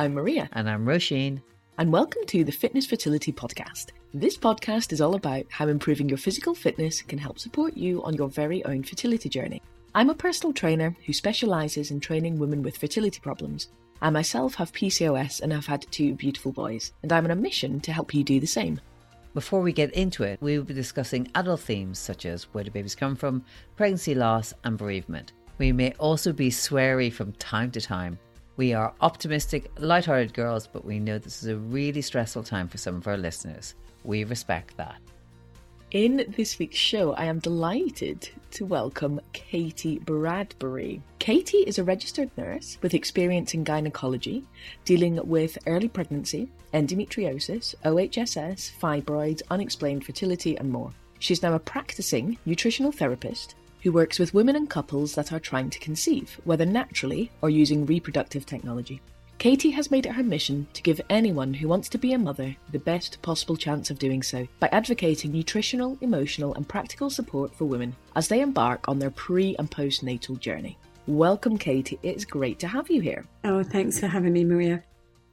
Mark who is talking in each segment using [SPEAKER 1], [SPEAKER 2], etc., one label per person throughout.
[SPEAKER 1] I'm Maria.
[SPEAKER 2] And I'm Roisin.
[SPEAKER 1] And welcome to the Fitness Fertility Podcast. This podcast is all about how improving your physical fitness can help support you on your very own fertility journey. I'm a personal trainer who specialises in training women with fertility problems. I myself have PCOS and have had two beautiful boys, and I'm on a mission to help you do the same.
[SPEAKER 2] Before we get into it, we will be discussing adult themes such as where do babies come from, pregnancy loss, and bereavement. We may also be sweary from time to time. We are optimistic, light-hearted girls, but we know this is a really stressful time for some of our listeners. We respect that.
[SPEAKER 1] In this week's show, I am delighted to welcome Katy Bradbury. Katy is a registered nurse with experience in gynecology, dealing with early pregnancy, endometriosis, OHSS, fibroids, unexplained fertility, and more. She's now a practicing nutritional therapist who works with women and couples that are trying to conceive, whether naturally or using reproductive technology. Katy has made it her mission to give anyone who wants to be a mother the best possible chance of doing so by advocating nutritional, emotional, and practical support for women as they embark on their pre and postnatal journey. Welcome, Katy. It's great to have you here.
[SPEAKER 3] Oh, thanks for having me, Maria.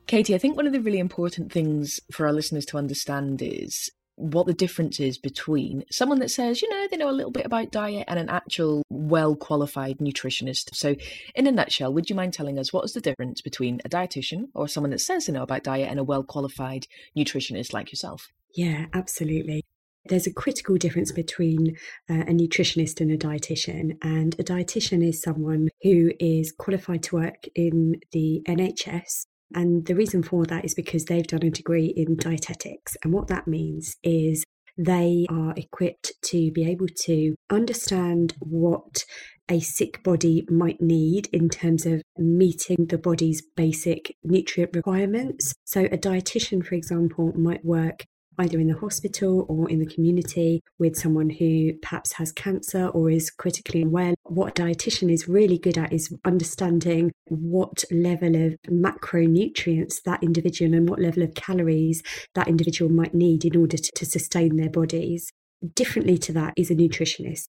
[SPEAKER 1] Katie, I think one of the really important things for our listeners to understand is what the difference is between someone that says, you know, they know a little bit about diet and an actual well qualified nutritionist. So, in a nutshell, would you mind telling us what is the difference between a dietitian or someone that says they know about diet and a well qualified nutritionist like yourself?
[SPEAKER 3] Yeah, absolutely. There's a critical difference between uh, a nutritionist and a dietitian. And a dietitian is someone who is qualified to work in the NHS and the reason for that is because they've done a degree in dietetics. And what that means is they are equipped to be able to understand what a sick body might need in terms of meeting the body's basic nutrient requirements. So, a dietitian, for example, might work either in the hospital or in the community with someone who perhaps has cancer or is critically unwell. What a dietitian is really good at is understanding what level of macronutrients that individual and what level of calories that individual might need in order to, to sustain their bodies. Differently to that is a nutritionist.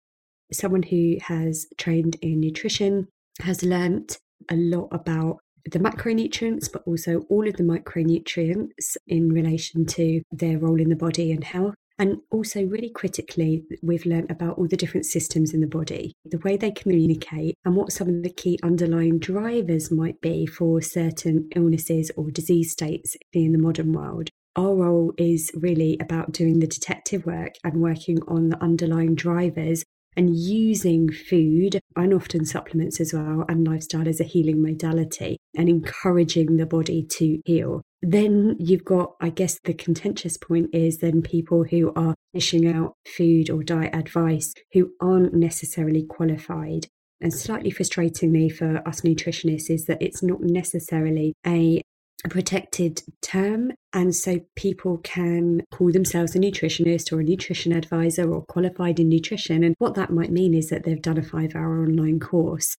[SPEAKER 3] Someone who has trained in nutrition has learnt a lot about the macronutrients, but also all of the micronutrients in relation to their role in the body and health. And also, really critically, we've learned about all the different systems in the body, the way they communicate, and what some of the key underlying drivers might be for certain illnesses or disease states in the modern world. Our role is really about doing the detective work and working on the underlying drivers and using food and often supplements as well and lifestyle as a healing modality and encouraging the body to heal. Then you've got, I guess, the contentious point is then people who are dishing out food or diet advice who aren't necessarily qualified. And slightly frustratingly for us nutritionists is that it's not necessarily a a protected term. And so people can call themselves a nutritionist or a nutrition advisor or qualified in nutrition. And what that might mean is that they've done a five hour online course.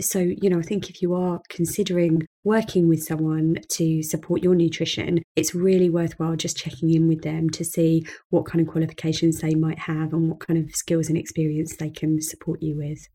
[SPEAKER 3] So, you know, I think if you are considering working with someone to support your nutrition, it's really worthwhile just checking in with them to see what kind of qualifications they might have and what kind of skills and experience they can support you with.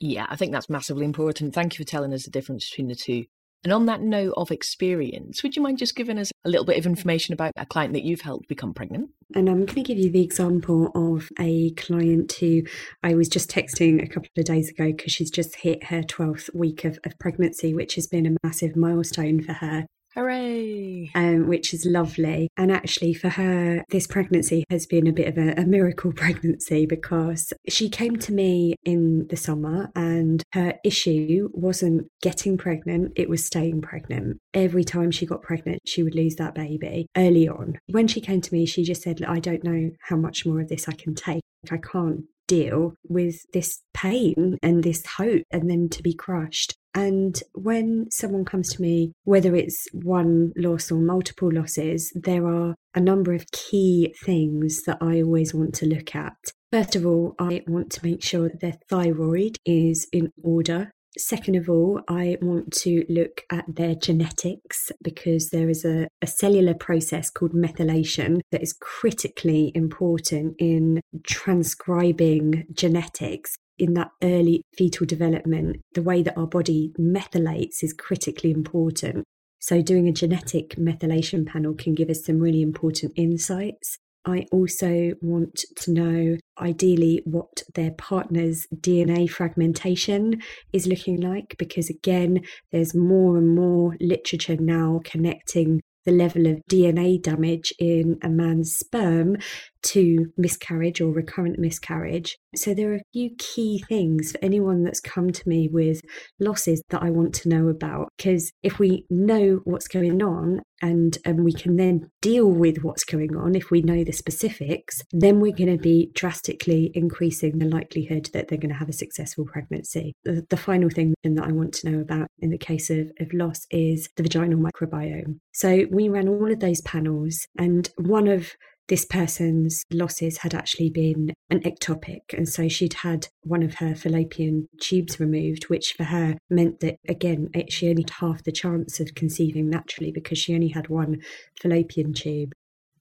[SPEAKER 1] Yeah, I think that's massively important. Thank you for telling us the difference between the two. And on that note of experience, would you mind just giving us a little bit of information about a client that you've helped become pregnant?
[SPEAKER 3] And I'm going to give you the example of a client who I was just texting a couple of days ago because she's just hit her 12th week of, of pregnancy, which has been a massive milestone for her.
[SPEAKER 1] Hooray!
[SPEAKER 3] Um, which is lovely. And actually, for her, this pregnancy has been a bit of a, a, miracle pregnancy because she came to me in the summer and her issue wasn't getting pregnant, it was staying pregnant. Every time she got pregnant, she would lose that baby early on. When she came to me, she just said, I don't know how much more of this I can take. I can't deal with this pain and this hope and then to be crushed. And when someone comes to me, whether it's one loss or multiple losses, there are a number of key things that I always want to look at. First of all, I want to make sure that their thyroid is in order. Second of all, I want to look at their genetics because there is a, a, cellular process called methylation that is critically important in transcribing genetics in that early fetal development, the way that our body methylates is critically important. So, doing a genetic methylation panel can give us some really important insights. I also want to know, ideally, what their partner's DNA fragmentation is looking like, because again, there's more and more literature now connecting the level of DNA damage in a man's sperm to miscarriage or recurrent miscarriage. So, there are a few key things for anyone that's come to me with losses that I want to know about. Because if we know what's going on and, and we can then deal with what's going on, if we know the specifics, then we're going to be drastically increasing the likelihood that they're going to have a successful pregnancy. The, the final thing that I want to know about in the case of, of loss is the vaginal microbiome. So, we ran all of those panels, and one of this person's losses had actually been an ectopic. And so she'd had one of her fallopian tubes removed, which for her meant that, again, it, she only had half the chance of conceiving naturally because she only had one fallopian tube.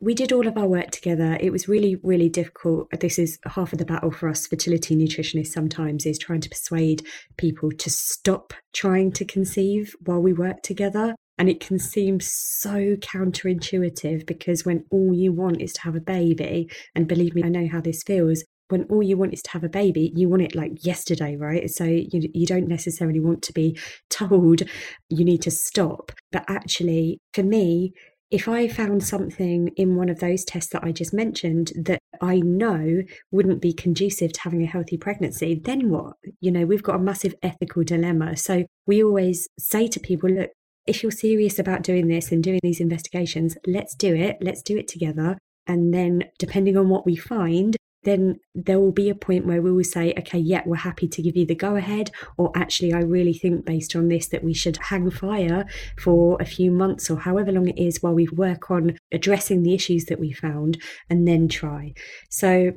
[SPEAKER 3] We did all of our work together. It was really, really difficult. This is half of the battle for us fertility nutritionists sometimes is trying to persuade people to stop trying to conceive while we work together. And it can seem so counterintuitive because when all you want is to have a baby, and believe me, I know how this feels. When all you want is to have a baby, you want it like yesterday, right? So you, you don't necessarily want to be told you need to stop. But actually, for me, if I found something in one of those tests that I just mentioned that I know wouldn't be conducive to having a healthy pregnancy, then what? You know, we've got a massive ethical dilemma. So we always say to people, look, if you're serious about doing this and doing these investigations, let's do it. Let's do it together. And then, depending on what we find, then there will be a point where we will say, okay, yeah, we're happy to give you the go ahead. Or actually, I really think based on this that we should hang fire for a few months or however long it is while we work on addressing the issues that we found and then try. So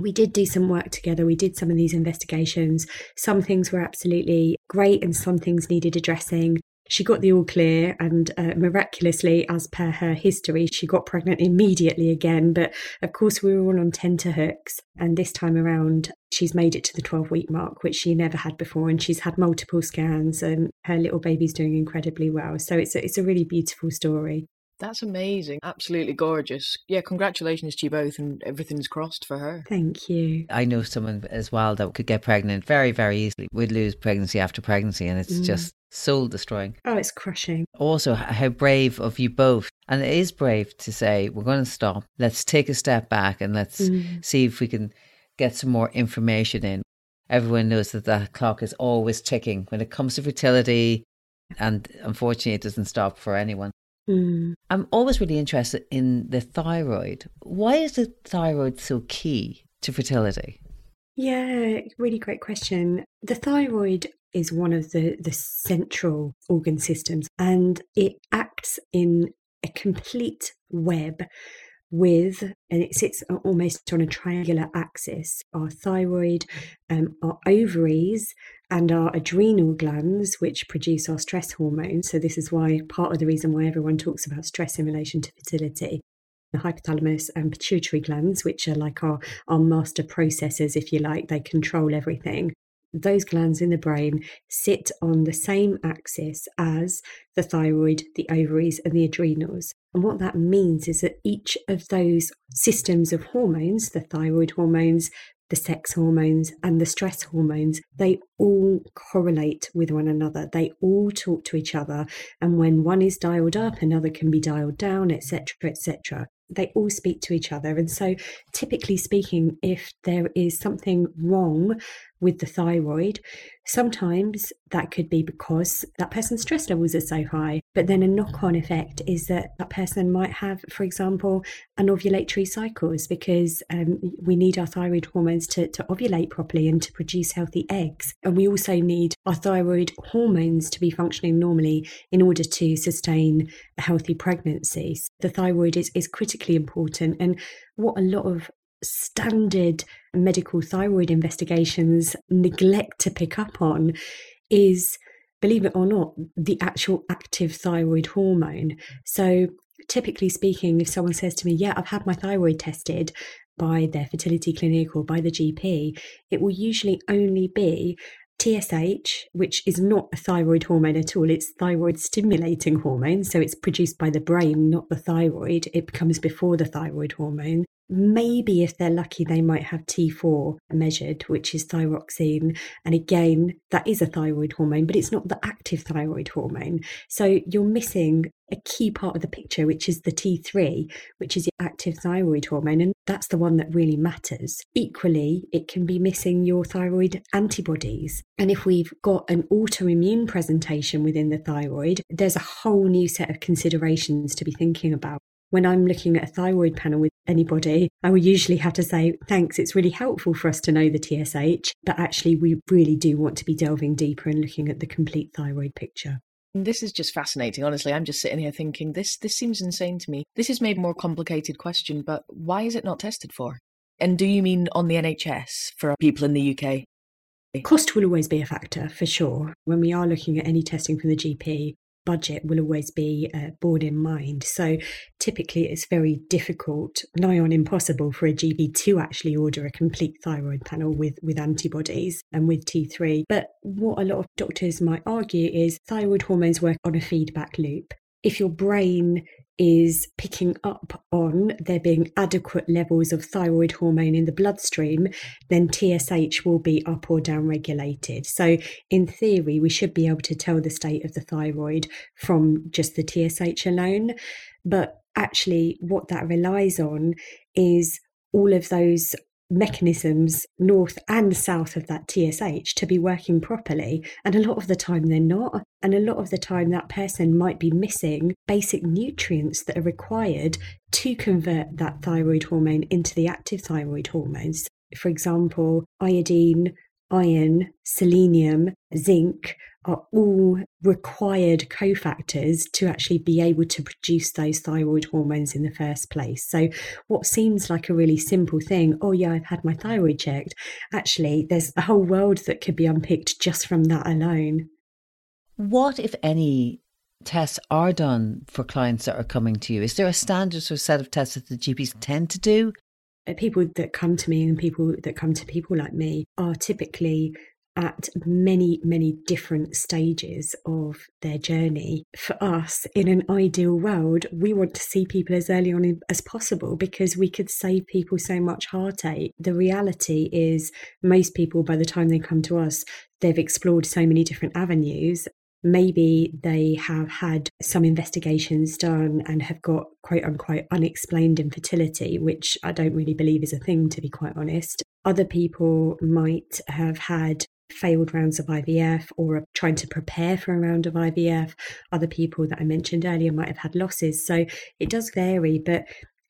[SPEAKER 3] we did do some work together. We did some of these investigations. Some things were absolutely great and some things needed addressing. She got the all clear, and uh, miraculously, as per her history, she got pregnant immediately again. But of course, we were all on tenterhooks, and this time around, she's made it to the 12 week mark, which she never had before. And she's had multiple scans, and her little baby's doing incredibly well. So it's a, it's a really beautiful story.
[SPEAKER 1] That's amazing. Absolutely gorgeous. Yeah, congratulations to you both, and everything's crossed for her.
[SPEAKER 3] Thank you.
[SPEAKER 2] I know someone as well that could get pregnant very, very easily. We'd lose pregnancy after pregnancy, and it's mm. just soul destroying.
[SPEAKER 3] Oh, it's crushing.
[SPEAKER 2] Also, how brave of you both. And it is brave to say, we're going to stop. Let's take a step back and let's mm. see if we can get some more information in. Everyone knows that that clock is always ticking when it comes to fertility. And unfortunately, it doesn't stop for anyone. Mm. I'm always really interested in the thyroid. Why is the thyroid so key to fertility?
[SPEAKER 3] Yeah, really great question. The thyroid is one of the, the central organ systems and it acts in a complete web with, and it sits almost on a triangular axis, our thyroid, um, our ovaries, and our adrenal glands, which produce our stress hormones. So, this is why part of the reason why everyone talks about stress in relation to fertility. The hypothalamus and pituitary glands, which are like our, our master processors, if you like, they control everything those glands in the brain sit on the same axis as the thyroid, the ovaries, and the adrenals. And what that means is that each of those systems of hormones, the thyroid hormones, the sex hormones, and the stress hormones, they all correlate with one another. They all talk to each other. And when one is dialed up, another can be dialed down, etc., etc they all speak to each other. And so, typically speaking, if there is something wrong with the thyroid, sometimes that could be because that person's stress levels are so high. But then a knock on effect is that that person might have, for example, anovulatory cycles because um, we need our thyroid hormones to, to ovulate properly and to produce healthy eggs. And we also need our thyroid hormones to be functioning normally in order to sustain a healthy pregnancy. The thyroid is, is critically important. And what a lot of standard medical thyroid investigations neglect to pick up on is, believe it or not, the actual active thyroid hormone. So, typically speaking, if someone says to me, Yeah, I've had my thyroid tested by their fertility clinic or by the GP, it will usually only be TSH, which is not a thyroid hormone at all, it's thyroid stimulating hormone. So it's produced by the brain, not the thyroid. It comes before the thyroid hormone. Maybe if they're lucky, they might have T4 measured, which is thyroxine. And again, that is a thyroid hormone, but it's not the active thyroid hormone. So you're missing a key part of the picture, which is the T3, which is your active thyroid hormone. And that's the one that really matters. Equally, it can be missing your thyroid antibodies. And if we've got an autoimmune presentation within the thyroid, there's a whole new set of considerations to be thinking about when I'm looking at a thyroid panel with anybody, I will usually have to say, thanks, it's really helpful for us to know the TSH, but actually, we really do want to be delving deeper and looking at the complete thyroid picture.
[SPEAKER 1] This is just fascinating. Honestly, I'm just sitting here thinking this this seems insane to me. This is maybe a more complicated question, but why is it not tested for? And do you mean on the NHS for people in the UK?
[SPEAKER 3] Cost will always be a factor for sure. When we are looking at any testing from the GP, budget will always be uh, borne in mind. So typically it's very difficult, nigh on impossible for a GP to actually order a complete thyroid panel with, with antibodies and with T3. But what a lot of doctors might argue is thyroid hormones work on a feedback loop. If your brain is picking up on there being adequate levels of thyroid hormone in the bloodstream, then TSH will be up or down regulated. So, in theory, we should be able to tell the state of the thyroid from just the TSH alone. But actually, what that relies on is all of those mechanisms north and south of that TSH to be working properly. And a lot of the time they're not. And a lot of the time that person might be missing basic nutrients that are required to convert that thyroid hormone into the active thyroid hormones. For example, iodine, iron, selenium, zinc are all required cofactors to actually be able to produce those thyroid hormones in the first place. So, what seems like a really simple thing, oh, yeah, I've had my thyroid checked, actually, there's a whole world that could be unpicked just from that alone.
[SPEAKER 2] What, if any, tests are done for clients that are coming to you? Is there a standard or set of tests that the GPs tend to do?
[SPEAKER 3] People that come to me and people that come to people like me are typically at many, many different stages of their journey. For us, in an ideal world, we want to see people as early on as possible because we could save people so much heartache. The reality is, most people, by the time they come to us, they've explored so many different avenues maybe they have had some investigations done and have got quote unquote unexplained infertility, which I don't really believe is a thing, to be quite honest. Other people might have had failed rounds of IVF or are trying to prepare for a round of IVF. Other people that I mentioned earlier might have had losses. So it does vary, but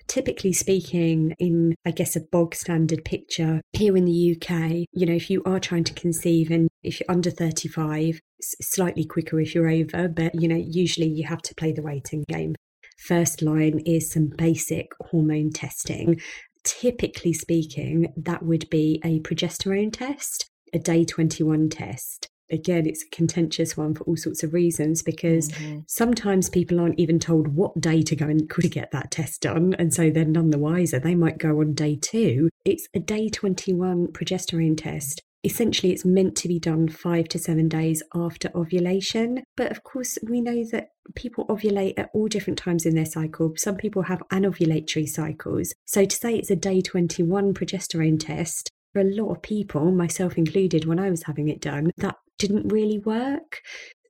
[SPEAKER 3] typically speaking, in I guess a bog standard picture here in the UK, you know, if you are trying to conceive and if you're under 35, slightly quicker if you're over, but you know, usually you have to play the waiting game. First line is some basic hormone testing. Typically speaking, that would be a progesterone test, a day 21 test, again, it's a contentious one for all sorts of reasons because mm-hmm. sometimes people aren't even told what day to go and could get that test done. And so they're none the wiser. They might go on day two. It's a day 21 progesterone test. Essentially, it's meant to be done five to seven days after ovulation. But of course, we know that people ovulate at all different times in their cycle. Some people have anovulatory cycles. So to say it's a day 21 progesterone test, for a lot of people, myself included, when I was having it done, that didn't really work.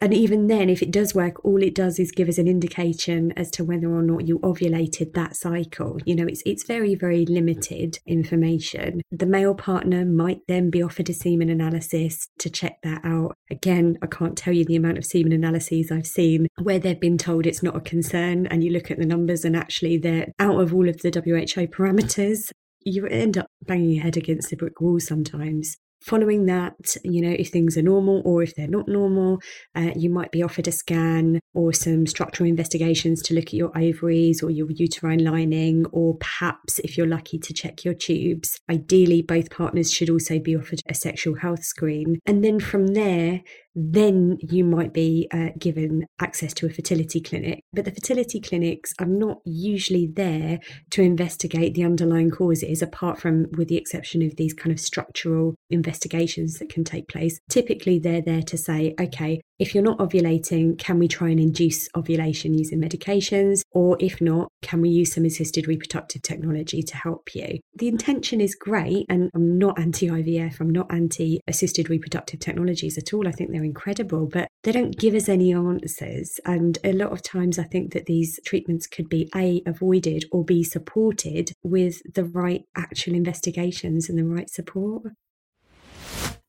[SPEAKER 3] And even then, if it does work, all it does is give us an indication as to whether or not you ovulated that cycle. You know, it's it's very, very limited information. The male partner might then be offered a semen analysis to check that out. Again, I can't tell you the amount of semen analyses I've seen where they've been told it's not a concern, and you look at the numbers and actually they're out of all of the WHO parameters you end up banging your head against the brick wall sometimes. Following that, you know, if things are normal or if they're not normal, uh, you might be offered a scan or some structural investigations to look at your ovaries or your uterine lining, or perhaps if you're lucky to check your tubes. Ideally, both partners should also be offered a sexual health screen. And then from there, then you might be uh, given access to a fertility clinic. But the fertility clinics are not usually there to investigate the underlying causes, apart from with the exception of these kind of structural investigations that can take place. Typically, they're there to say, okay, if you're not ovulating, can we try and induce ovulation using medications? Or if not, can we use some assisted reproductive technology to help you? The intention is great, and I'm not anti IVF, I'm not anti assisted reproductive technologies at all. I think they're incredible, but they don't give us any answers. And a lot of times, I think that these treatments could be A, avoided or be supported with the right actual investigations and the right support.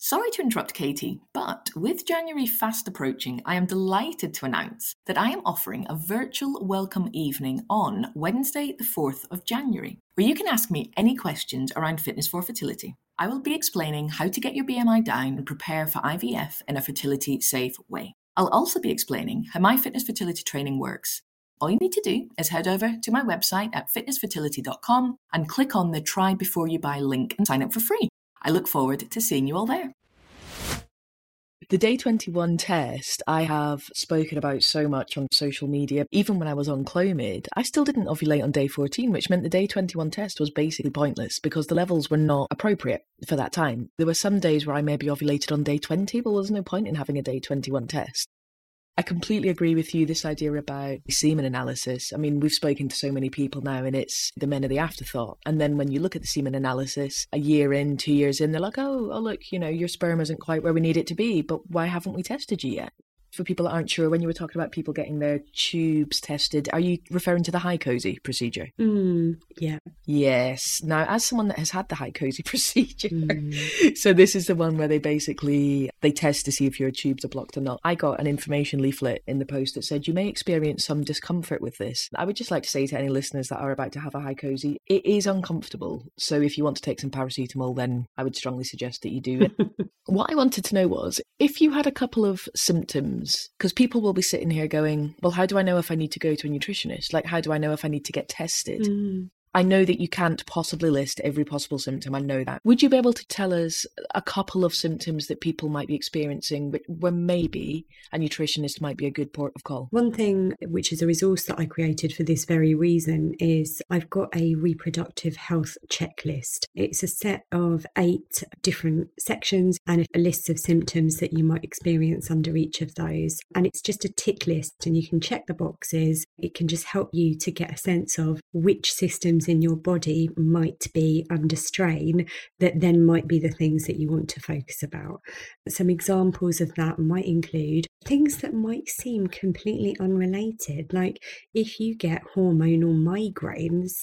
[SPEAKER 1] Sorry to interrupt Katy, but with January fast approaching, I am delighted to announce that I am offering a virtual welcome evening on Wednesday, the 4th of January, where you can ask me any questions around fitness for fertility. I will be explaining how to get your BMI down and prepare for IVF in a fertility safe way. I'll also be explaining how my fitness fertility training works. All you need to do is head over to my website at fitnessfertility.com and click on the Try Before You Buy link and sign up for free. I look forward to seeing you all there. The day 21 test I have spoken about so much on social media. Even when I was on Clomid, I still didn't ovulate on day 14, which meant the day 21 test was basically pointless because the levels were not appropriate for that time. There were some days where I maybe ovulated on day 20, but there was no point in having a day 21 test. I completely agree with you. This idea about semen analysis. I mean, we've spoken to so many people now, and it's the men are the afterthought. And then when you look at the semen analysis, a year in, two years in, they're like, "Oh, oh, look, you know, your sperm isn't quite where we need it to be, but why haven't we tested you yet?" For people that aren't sure, when you were talking about people getting their tubes tested, are you referring to the HyCoSy procedure?
[SPEAKER 3] Mm, yeah.
[SPEAKER 1] Yes. Now, as someone that has had the HyCoSy procedure, mm. so this is the one where they basically they test to see if your tubes are blocked or not. I got an information leaflet in the post that said you may experience some discomfort with this. I would just like to say to any listeners that are about to have a HyCoSy, it is uncomfortable. So if you want to take some paracetamol, then I would strongly suggest that you do it. what I wanted to know was if you had a couple of symptoms because people will be sitting here going, well, how do I know if I need to go to a nutritionist? Like, how do I know if I need to get tested? Mm. I know that you can't possibly list every possible symptom. I know that. Would you be able to tell us a couple of symptoms that people might be experiencing where maybe a nutritionist might be a good port of call?
[SPEAKER 3] One thing, which is a resource that I created for this very reason, is I've got a reproductive health checklist. It's a set of eight different sections and a list of symptoms that you might experience under each of those. And it's just a tick list, and you can check the boxes. It can just help you to get a sense of which systems in your body might be under strain that then might be the things that you want to focus about. Some examples of that might include things that might seem completely unrelated, like if you get hormonal migraines,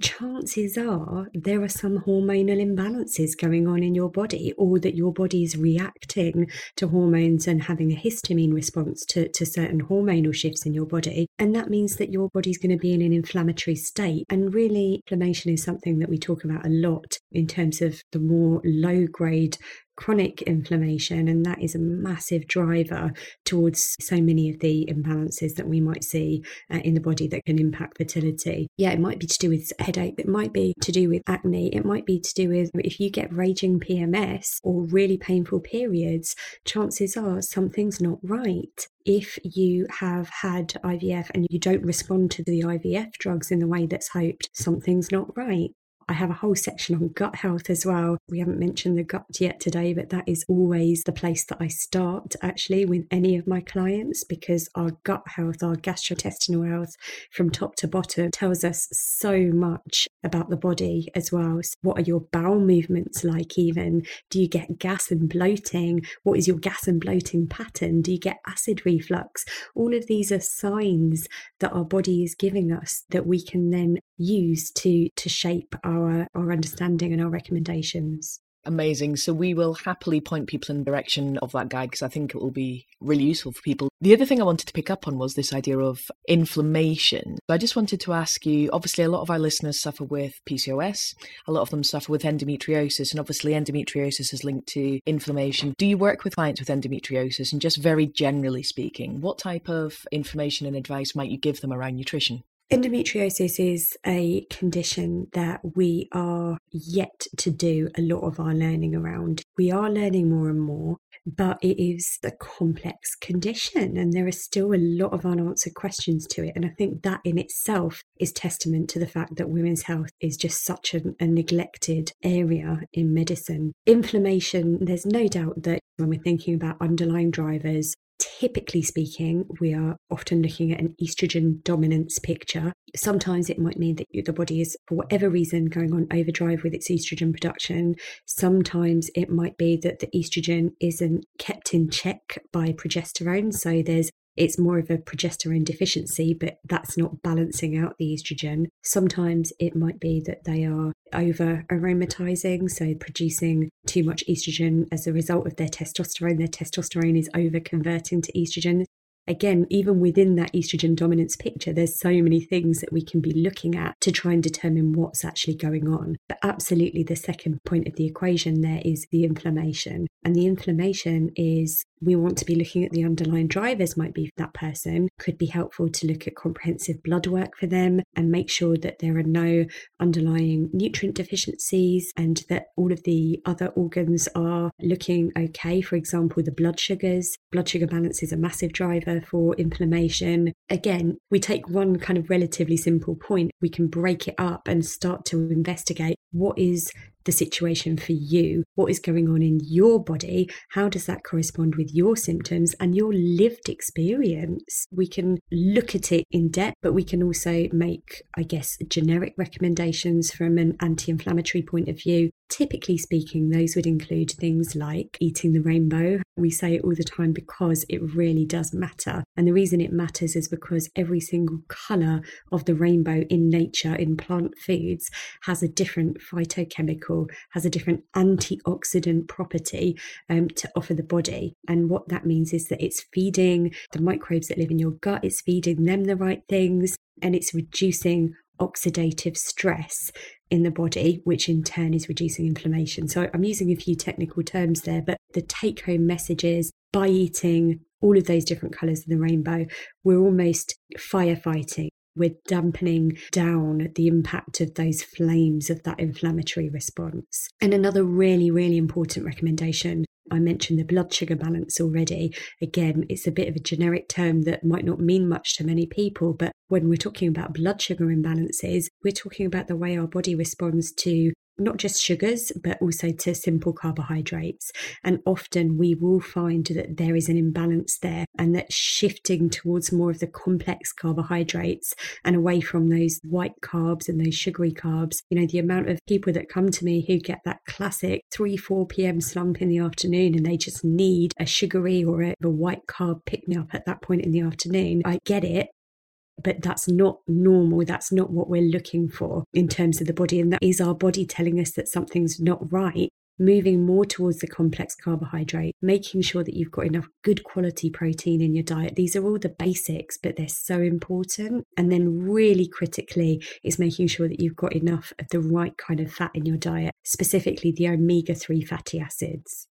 [SPEAKER 3] chances are there are some hormonal imbalances going on in your body or that your body is reacting to hormones and having a histamine response to, to certain hormonal shifts in your body. And that means that your body's going to be in an inflammatory state. And really, inflammation is something that we talk about a lot in terms of the more low grade chronic inflammation, and that is a massive driver towards so many of the imbalances that we might see uh, in the body that can impact fertility. Yeah, it might be to do with headache, it might be to do with acne, it might be to do with if you get raging PMS or really painful periods, chances are something's not right if you have had IVF and you don't respond to the IVF drugs in the way that's hoped, something's not right. I have a whole section on gut health as well. We haven't mentioned the gut yet today, but that is always the place that I start actually with any of my clients because our gut health, our gastrointestinal health from top to bottom tells us so much about the body as well. So what are your bowel movements like, even? Do you get gas and bloating? What is your gas and bloating pattern? Do you get acid reflux? All of these are signs that our body is giving us that we can then use to to shape our our understanding and our recommendations
[SPEAKER 1] Amazing. So we will happily point people in the direction of that guide because I think it will be really useful for people. The other thing I wanted to pick up on was this idea of inflammation. I just wanted to ask you obviously, a lot of our listeners suffer with PCOS, a lot of them suffer with endometriosis, and obviously, endometriosis is linked to inflammation. Do you work with clients with endometriosis? And just very generally speaking, what type of information and advice might you give them around nutrition?
[SPEAKER 3] Endometriosis is a condition that we are yet to do a lot of our learning around. We are learning more and more, but it is a complex condition and there are still a lot of unanswered questions to it. And I think that in itself is testament to the fact that women's health is just such a, a neglected area in medicine. Inflammation, there's no doubt that when we're thinking about underlying drivers, typically speaking, we are often looking at an estrogen dominance picture. Sometimes it might mean that the body is, for whatever reason, going on overdrive with its estrogen production. Sometimes it might be that the estrogen isn't kept in check by progesterone. So there's it's more of a progesterone deficiency, but that's not balancing out the estrogen. Sometimes it might be that they are over aromatizing, so producing too much estrogen as a result of their testosterone. Their testosterone is over converting to estrogen again, even within that estrogen dominance picture, there's so many things that we can be looking at to try and determine what's actually going on. But absolutely, the second point of the equation there is the inflammation. And the inflammation is we want to be looking at the underlying drivers, might be that person. Could be helpful to look at comprehensive blood work for them and make sure that there are no underlying nutrient deficiencies and that all of the other organs are looking okay. For example, the blood sugars. Blood sugar balance is a massive driver for inflammation. Again, we take one kind of relatively simple point, we can break it up and start to investigate what is the situation for you, what is going on in your body, how does that correspond with your symptoms and your lived experience. We can look at it in depth, but we can also make, I guess, generic recommendations from an anti inflammatory point of view Typically speaking, those would include things like eating the rainbow. We say it all the time because it really does matter. And the reason it matters is because every single colour of the rainbow in nature, in plant foods, has a different phytochemical, has a different antioxidant property um, to offer the body. And what that means is that it's feeding the microbes that live in your gut, it's feeding them the right things, and it's reducing oxidative stress in the body, which in turn is reducing inflammation. So I'm using a few technical terms there, but the take home message is by eating all of those different colours of the rainbow, we're almost firefighting. We're dampening down the impact of those flames of that inflammatory response. And another really, really important recommendation I mentioned the blood sugar balance already. Again, it's a bit of a generic term that might not mean much to many people, but when we're talking about blood sugar imbalances, we're talking about the way our body responds to not just sugars, but also to simple carbohydrates. And often we will find that there is an imbalance there, and that shifting towards more of the complex carbohydrates and away from those white carbs and those sugary carbs. You know, the amount of people that come to me who get that classic 3 4 p.m. slump in the afternoon and they just need a sugary or a, a white carb pick me up at that point in the afternoon. I get it but that's not normal. That's not what we're looking for in terms of the body. And that is our body telling us that something's not right. Moving more towards the complex carbohydrate, making sure that you've got enough good quality protein in your diet. These are all the basics, but they're so important. And then, really critically, is making sure that you've got enough of the right kind of fat in your diet, specifically the omega 3 fatty acids.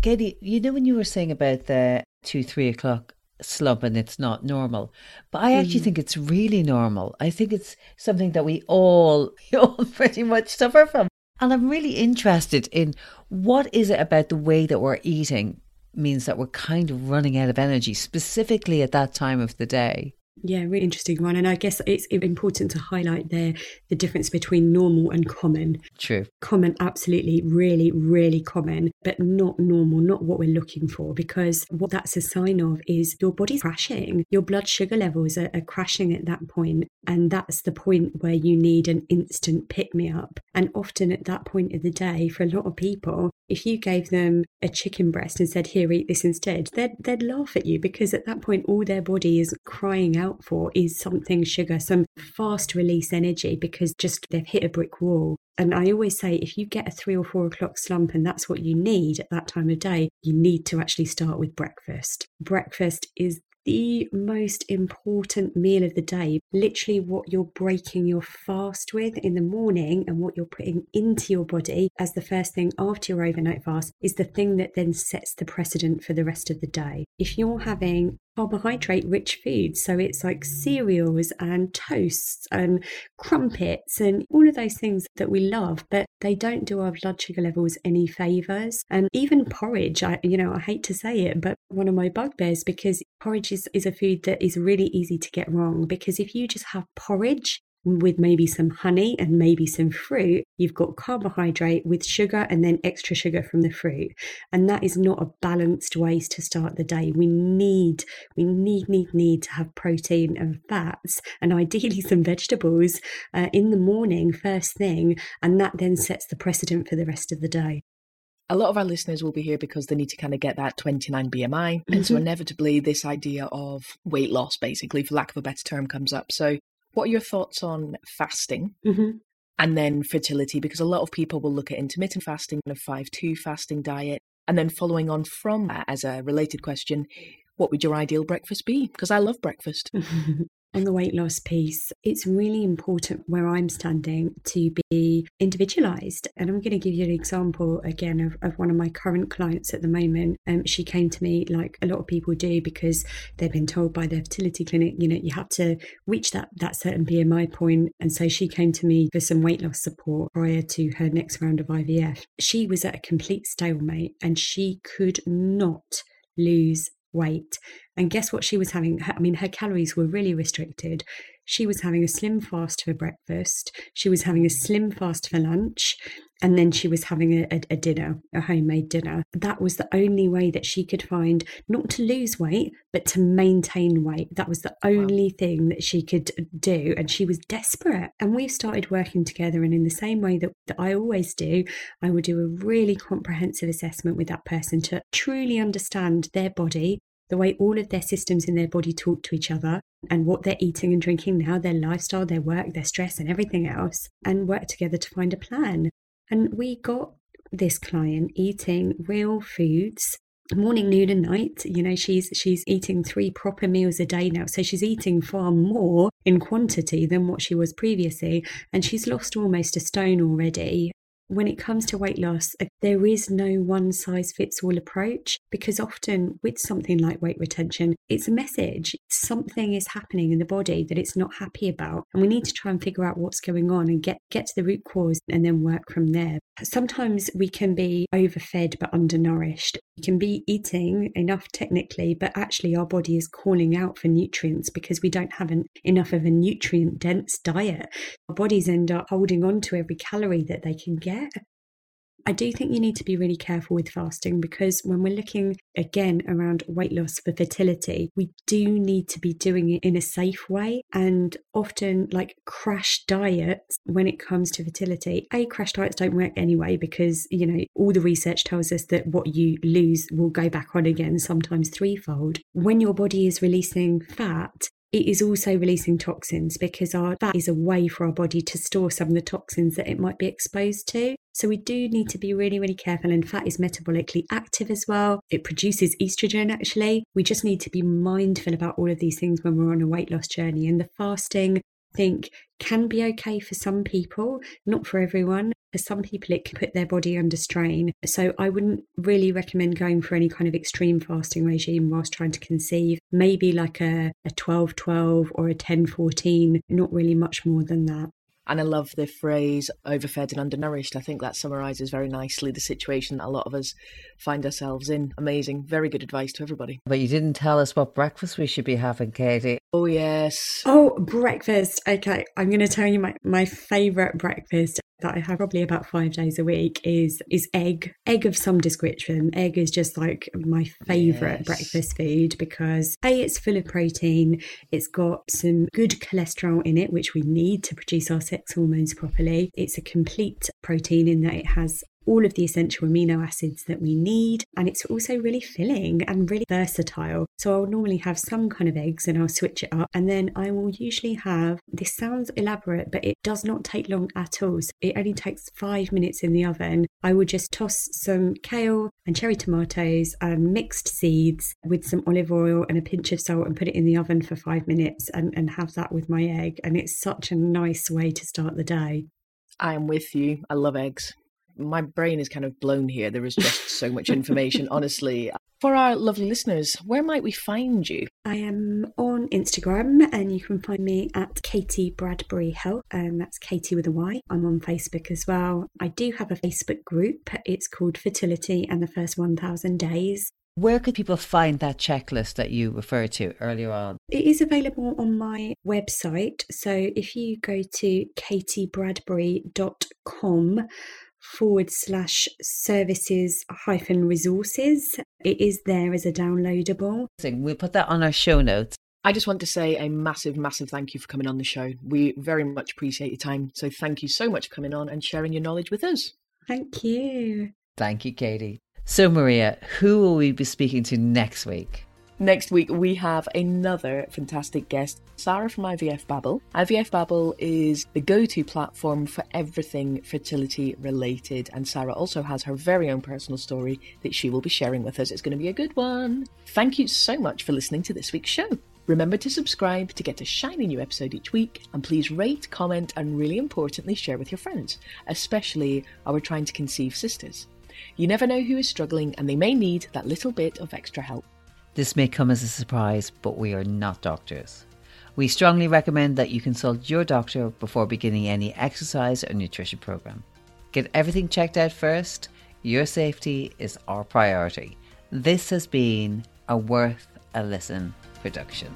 [SPEAKER 2] Katy, you know, when you were saying about the two, three o'clock slump and it's not normal. But I actually mm. think it's really normal. I think it's something that we all, we all pretty much suffer from. And I'm really interested in what is it about the way that we're eating means that we're kind of running out of energy, specifically at that time of the day.
[SPEAKER 3] Yeah, really interesting one. And I guess it's important to highlight there the difference between normal and common.
[SPEAKER 2] True.
[SPEAKER 3] Common, absolutely, really, really common, but not normal, not what we're looking for, because what that's a sign of is your body's crashing. Your blood sugar levels are, are crashing at that point, And that's the point where you need an instant pick me up. And often at that point of the day, for a lot of people, if you gave them a chicken breast and said, Here, eat this instead, they'd, they'd laugh at you because at that point, all their body is crying out out for is something sugar, some fast release energy because just they've hit a brick wall. And I always say if you get a three or four o'clock slump and that's what you need at that time of day, you need to actually start with breakfast. Breakfast is the most important meal of the day. Literally, what you're breaking your fast with in the morning and what you're putting into your body as the first thing after your overnight fast is the thing that then sets the precedent for the rest of the day. If you're having carbohydrate rich foods. So it's like cereals and toasts and crumpets and all of those things that we love, but they don't do our blood sugar levels any favors. And even porridge, I you know, I hate to say it, but one of my bugbears because porridge is, is a food that is really easy to get wrong because if you just have porridge with maybe some honey and maybe some fruit, you've got carbohydrate with sugar and then extra sugar from the fruit. And that is not a balanced way to start the day. We need, we need, need, need to have protein and fats and ideally some vegetables uh, in the morning, first thing. And that then sets the precedent for the rest of the day
[SPEAKER 1] a lot of our listeners will be here because they need to kind of get that 29 BMI. Mm-hmm. And so, mm-hmm. inevitably, this idea of weight loss, basically, for lack of a better term, comes up. So, what are your thoughts on fasting? Mm-hmm. And then fertility, because a lot of people will look at intermittent fasting and a 5 2 fasting diet. And then following on from that, as a related question, what would your ideal breakfast be? Because I love breakfast.
[SPEAKER 3] on the weight loss piece, it's really important where I'm standing to be individualized. And I'm going to give you an example again of, of one of my current clients at the moment. Um, she came to me like a lot of people do because they've been told by their fertility clinic, you know, you have to reach that, that certain BMI point. And so she came to me for some weight loss support prior to her next round of IVF. She was at a complete stalemate and she could not lose weight. And guess what she was having? I mean, her calories were really restricted. She was having a SlimFast for breakfast, she was having a SlimFast for lunch, and then she was having a, a, a, dinner, a homemade dinner. That was the only way that she could find not to lose weight, but to maintain weight. That was the only wow. thing that she could do. And she was desperate. And we've started working together. And in the same way that, that I always do, I will do a really comprehensive assessment with that person to truly understand their body, the way all of their systems in their body talk to each other and what they're eating and drinking now, their lifestyle, their work, their stress, and everything else, and work together to find a plan. And we got this client eating real foods morning noon and night. You know she's she's eating three proper meals a day now. So she's eating far more in quantity than what she was previously and she's lost almost a stone already when it comes to weight loss, uh, there is no one size fits all approach because often with something like weight retention, it's a message. Something is happening in the body that it's not happy about. And we need to try and figure out what's going on and get, get to the root cause and then work from there. Sometimes we can be overfed but undernourished. We can be eating enough technically, but actually our body is calling out for nutrients because we don't have an, enough of a nutrient dense diet. Our bodies end up holding on to every calorie that they can get I do think you need to be really careful with fasting because when we're looking again around weight loss for fertility, we do need to be doing it in a safe way. And often, like crash diets, when it comes to fertility, A, crash diets don't work anyway because, you know, all the research tells us that what you lose will go back on again, sometimes threefold. When your body is releasing fat, it is also releasing toxins because our that is a way for our body to store some of the toxins that it might be exposed to. So we do need to be really, really careful. And fat is metabolically active as well. It produces estrogen actually. We just need to be mindful about all of these things when we're on a weight loss journey. And the fasting think can be okay for some people, not for everyone. For some people, it can put their body under strain. So I wouldn't really recommend going for any kind of extreme fasting regime whilst trying to conceive. Maybe like a, a 12 12 or a 10 14, not really much more than that.
[SPEAKER 1] And I love the phrase overfed and undernourished. I think that summarizes very nicely the situation that a lot of us find ourselves in. Amazing. Very good advice to everybody.
[SPEAKER 2] But you didn't tell us what breakfast we should be having, Katy.
[SPEAKER 1] Oh, yes.
[SPEAKER 3] Oh, breakfast. Okay. I'm going to tell you my, my favorite breakfast that I have probably about five days a week is is egg. Egg of some description. Egg is just like my favorite yes. breakfast food because A, it's full of protein, it's got some good cholesterol in it, which we need to produce our sex hormones properly. It's a complete protein in that it has all of the essential amino acids that we need. And it's also really filling and really versatile. So I'll normally have some kind of eggs and I'll switch it up. And then I will usually have this sounds elaborate, but it does not take long at all. So it only takes five minutes in the oven. I will just toss some kale and cherry tomatoes and mixed seeds with some olive oil and a pinch of salt and put it in the oven for five minutes and, and have that with my egg. And it's such a nice way to start the day.
[SPEAKER 1] I am with you. I love eggs my brain is kind of blown here. There is just so much information, honestly. For our lovely listeners, where might we find you?
[SPEAKER 3] I am on Instagram and you can find me at Katy Bradbury Health, and that's Katy with a Y. I'm on Facebook as well. I do have a Facebook group. It's called Fertility and the First 1000 Days.
[SPEAKER 2] Where could people find that checklist that you referred to earlier on?
[SPEAKER 3] It is available on my website. So if you go to katybradbury.com forward slash services hyphen resources. It is there as a downloadable.
[SPEAKER 2] We'll put that on our show notes.
[SPEAKER 1] I just want to say a massive, massive thank you for coming on the show. We very much appreciate your time. So thank you so much for coming on and sharing your knowledge with us.
[SPEAKER 3] Thank you.
[SPEAKER 2] Thank you, Katy. So, Maria, who will we be speaking to next week?
[SPEAKER 1] Next week, we have another fantastic guest, Sarah from IVF Babble. IVF Babble is the go to platform for everything fertility related, and Sarah also has her very own personal story that she will be sharing with us. It's going to be a good one. Thank you so much for listening to this week's show. Remember to subscribe to get a shiny new episode each week, and please rate, comment, and really importantly, share with your friends, especially our trying to conceive sisters. You never know who is struggling, and they may need that little bit of extra help.
[SPEAKER 2] This may come as a surprise, but we are not doctors. We strongly recommend that you consult your doctor before beginning any exercise or nutrition program. Get everything checked out first. Your safety is our priority. This has been a Worth a Listen production.